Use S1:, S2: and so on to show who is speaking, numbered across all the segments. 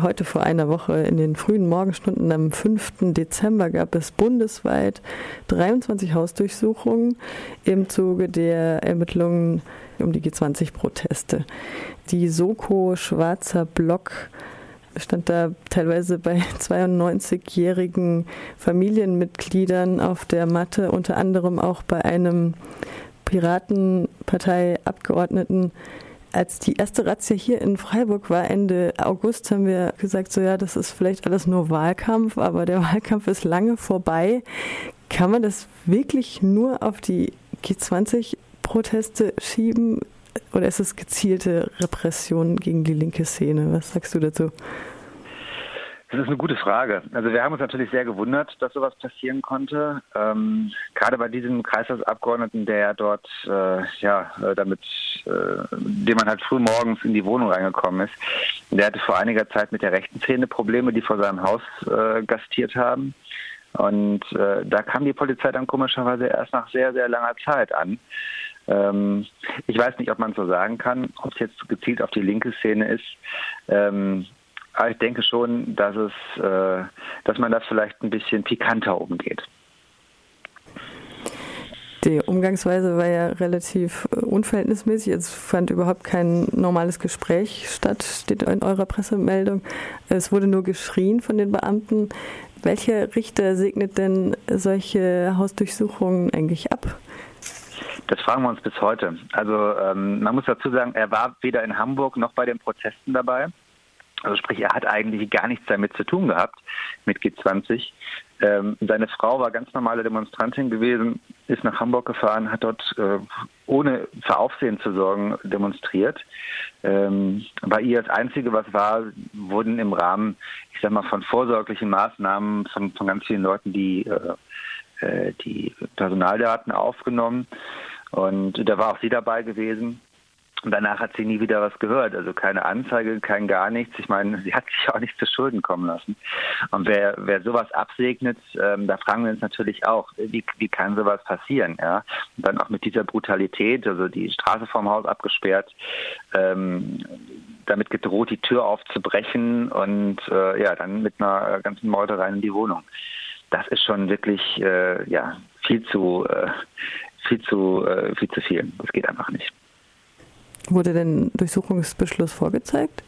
S1: Heute vor einer Woche in den frühen Morgenstunden am 5. Dezember gab es bundesweit 23 Hausdurchsuchungen im Zuge der Ermittlungen um die G20-Proteste. Die Soko Schwarzer Block stand da teilweise bei 92-jährigen Familienmitgliedern auf der Matte, unter anderem auch bei einem Piratenpartei-Abgeordneten, als die erste Razzia hier in Freiburg war, Ende August, haben wir gesagt, so ja, das ist vielleicht alles nur Wahlkampf, aber der Wahlkampf ist lange vorbei. Kann man das wirklich nur auf die G20-Proteste schieben oder ist es gezielte Repression gegen die linke Szene? Was sagst du dazu?
S2: Das ist eine gute Frage. Also wir haben uns natürlich sehr gewundert, dass sowas passieren konnte. Ähm, gerade bei diesem Kreistagsabgeordneten, der ja dort äh, ja äh, damit, äh, dem man halt früh morgens in die Wohnung reingekommen ist, der hatte vor einiger Zeit mit der rechten Szene Probleme, die vor seinem Haus äh, gastiert haben. Und äh, da kam die Polizei dann komischerweise erst nach sehr, sehr langer Zeit an. Ähm, ich weiß nicht, ob man so sagen kann, ob es jetzt gezielt auf die linke Szene ist. Ähm, aber ich denke schon, dass es, äh, dass man da vielleicht ein bisschen pikanter umgeht.
S1: Die Umgangsweise war ja relativ äh, unverhältnismäßig. Es fand überhaupt kein normales Gespräch statt, steht in eurer Pressemeldung. Es wurde nur geschrien von den Beamten. Welcher Richter segnet denn solche Hausdurchsuchungen eigentlich ab?
S2: Das fragen wir uns bis heute. Also ähm, man muss dazu sagen, er war weder in Hamburg noch bei den Protesten dabei. Also sprich, er hat eigentlich gar nichts damit zu tun gehabt mit G20. Ähm, seine Frau war ganz normale Demonstrantin gewesen, ist nach Hamburg gefahren, hat dort äh, ohne für Aufsehen zu sorgen demonstriert. Ähm, bei ihr das Einzige, was war, wurden im Rahmen, ich sag mal, von vorsorglichen Maßnahmen von, von ganz vielen Leuten die, äh, äh die Personaldaten aufgenommen. Und da war auch sie dabei gewesen. Und danach hat sie nie wieder was gehört. Also keine Anzeige, kein gar nichts. Ich meine, sie hat sich auch nicht zu Schulden kommen lassen. Und wer, wer sowas absegnet, ähm, da fragen wir uns natürlich auch, wie, wie kann sowas passieren? Ja? Und dann auch mit dieser Brutalität, also die Straße vorm Haus abgesperrt, ähm, damit gedroht, die Tür aufzubrechen und äh, ja, dann mit einer ganzen Meuterei in die Wohnung. Das ist schon wirklich äh, ja, viel zu, äh, viel zu, äh, viel zu viel. Das geht einfach nicht.
S1: Wurde denn Durchsuchungsbeschluss vorgezeigt?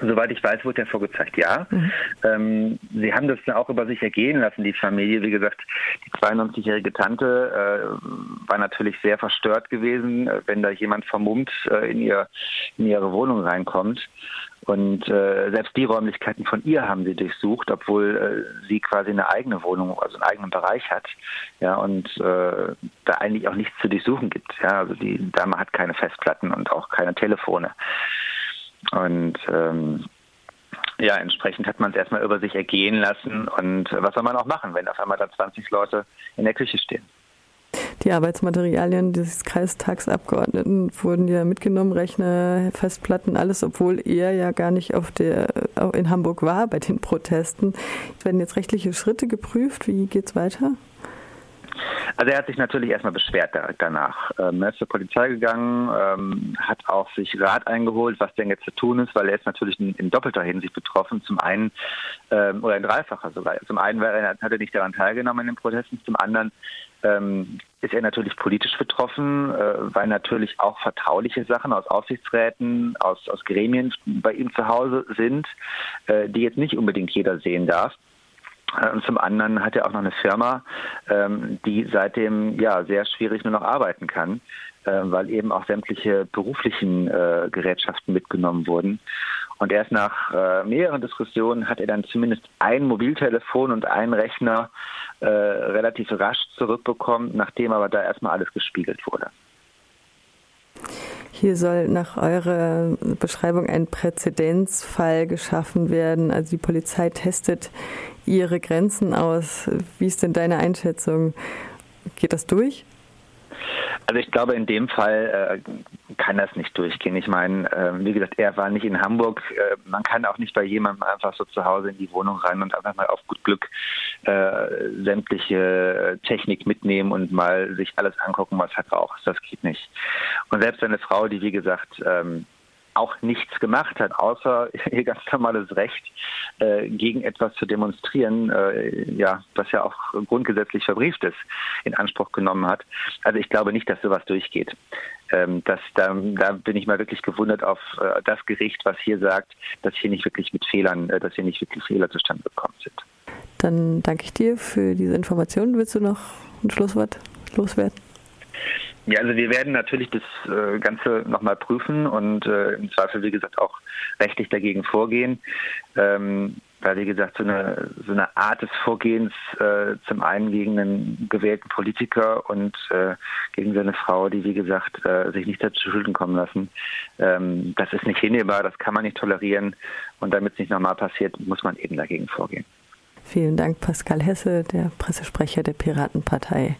S2: Soweit ich weiß, wurde der vorgezeigt, ja. Mhm. Ähm, sie haben das auch über sich ergehen lassen, die Familie. Wie gesagt, die 92-jährige Tante äh, war natürlich sehr verstört gewesen, äh, wenn da jemand vermummt äh, in, ihr, in ihre Wohnung reinkommt. Und äh, selbst die Räumlichkeiten von ihr haben sie durchsucht, obwohl äh, sie quasi eine eigene Wohnung, also einen eigenen Bereich hat. Ja, und äh, da eigentlich auch nichts zu durchsuchen gibt. Ja, also die Dame hat keine Festplatten und auch keine Telefone. Und ähm, ja, entsprechend hat man es erstmal über sich ergehen lassen. Und was soll man auch machen, wenn auf einmal da 20 Leute in der Küche stehen?
S1: Die Arbeitsmaterialien des Kreistagsabgeordneten wurden ja mitgenommen, Rechner, Festplatten, alles, obwohl er ja gar nicht auf der, in Hamburg war bei den Protesten. Werden jetzt rechtliche Schritte geprüft? Wie geht es weiter?
S2: Also er hat sich natürlich erstmal beschwert danach. Ähm, er ist zur Polizei gegangen, ähm, hat auch sich Rat eingeholt, was denn jetzt zu tun ist, weil er ist natürlich in, in doppelter Hinsicht betroffen. Zum einen, ähm, oder in dreifacher sogar. Zum einen er, hat er nicht daran teilgenommen an den Protesten, zum anderen ist er natürlich politisch betroffen, äh, weil natürlich auch vertrauliche Sachen aus Aufsichtsräten, aus, aus Gremien bei ihm zu Hause sind, äh, die jetzt nicht unbedingt jeder sehen darf. Äh, und zum anderen hat er auch noch eine Firma, ähm, die seitdem ja sehr schwierig nur noch arbeiten kann, äh, weil eben auch sämtliche beruflichen äh, Gerätschaften mitgenommen wurden. Und erst nach mehreren Diskussionen hat er dann zumindest ein Mobiltelefon und einen Rechner relativ rasch zurückbekommen, nachdem aber da erstmal alles gespiegelt wurde.
S1: Hier soll nach eurer Beschreibung ein Präzedenzfall geschaffen werden. Also die Polizei testet ihre Grenzen aus. Wie ist denn deine Einschätzung? Geht das durch?
S2: Also ich glaube, in dem Fall äh, kann das nicht durchgehen. Ich meine, äh, wie gesagt, er war nicht in Hamburg. Äh, man kann auch nicht bei jemandem einfach so zu Hause in die Wohnung rein und einfach mal auf gut Glück äh, sämtliche Technik mitnehmen und mal sich alles angucken, was er braucht. Das geht nicht. Und selbst eine Frau, die wie gesagt ähm, auch nichts gemacht hat, außer ihr ganz normales Recht, gegen etwas zu demonstrieren, äh, ja, was ja auch grundgesetzlich verbrieft ist, in Anspruch genommen hat. Also ich glaube nicht, dass sowas durchgeht. Ähm, das, da, da bin ich mal wirklich gewundert auf äh, das Gericht, was hier sagt, dass hier nicht wirklich mit Fehlern, äh, dass hier nicht wirklich Fehler zustande gekommen sind.
S1: Dann danke ich dir für diese Informationen. Willst du noch ein Schlusswort loswerden?
S2: Ja, also wir werden natürlich das äh, Ganze nochmal prüfen und äh, im Zweifel, wie gesagt, auch rechtlich dagegen vorgehen. Ähm, weil, wie gesagt, so eine, so eine Art des Vorgehens äh, zum einen gegen einen gewählten Politiker und äh, gegen seine Frau, die, wie gesagt, äh, sich nicht dazu Schulden kommen lassen, ähm, das ist nicht hinnehmbar, das kann man nicht tolerieren. Und damit es nicht nochmal passiert, muss man eben dagegen vorgehen.
S1: Vielen Dank, Pascal Hesse, der Pressesprecher der Piratenpartei.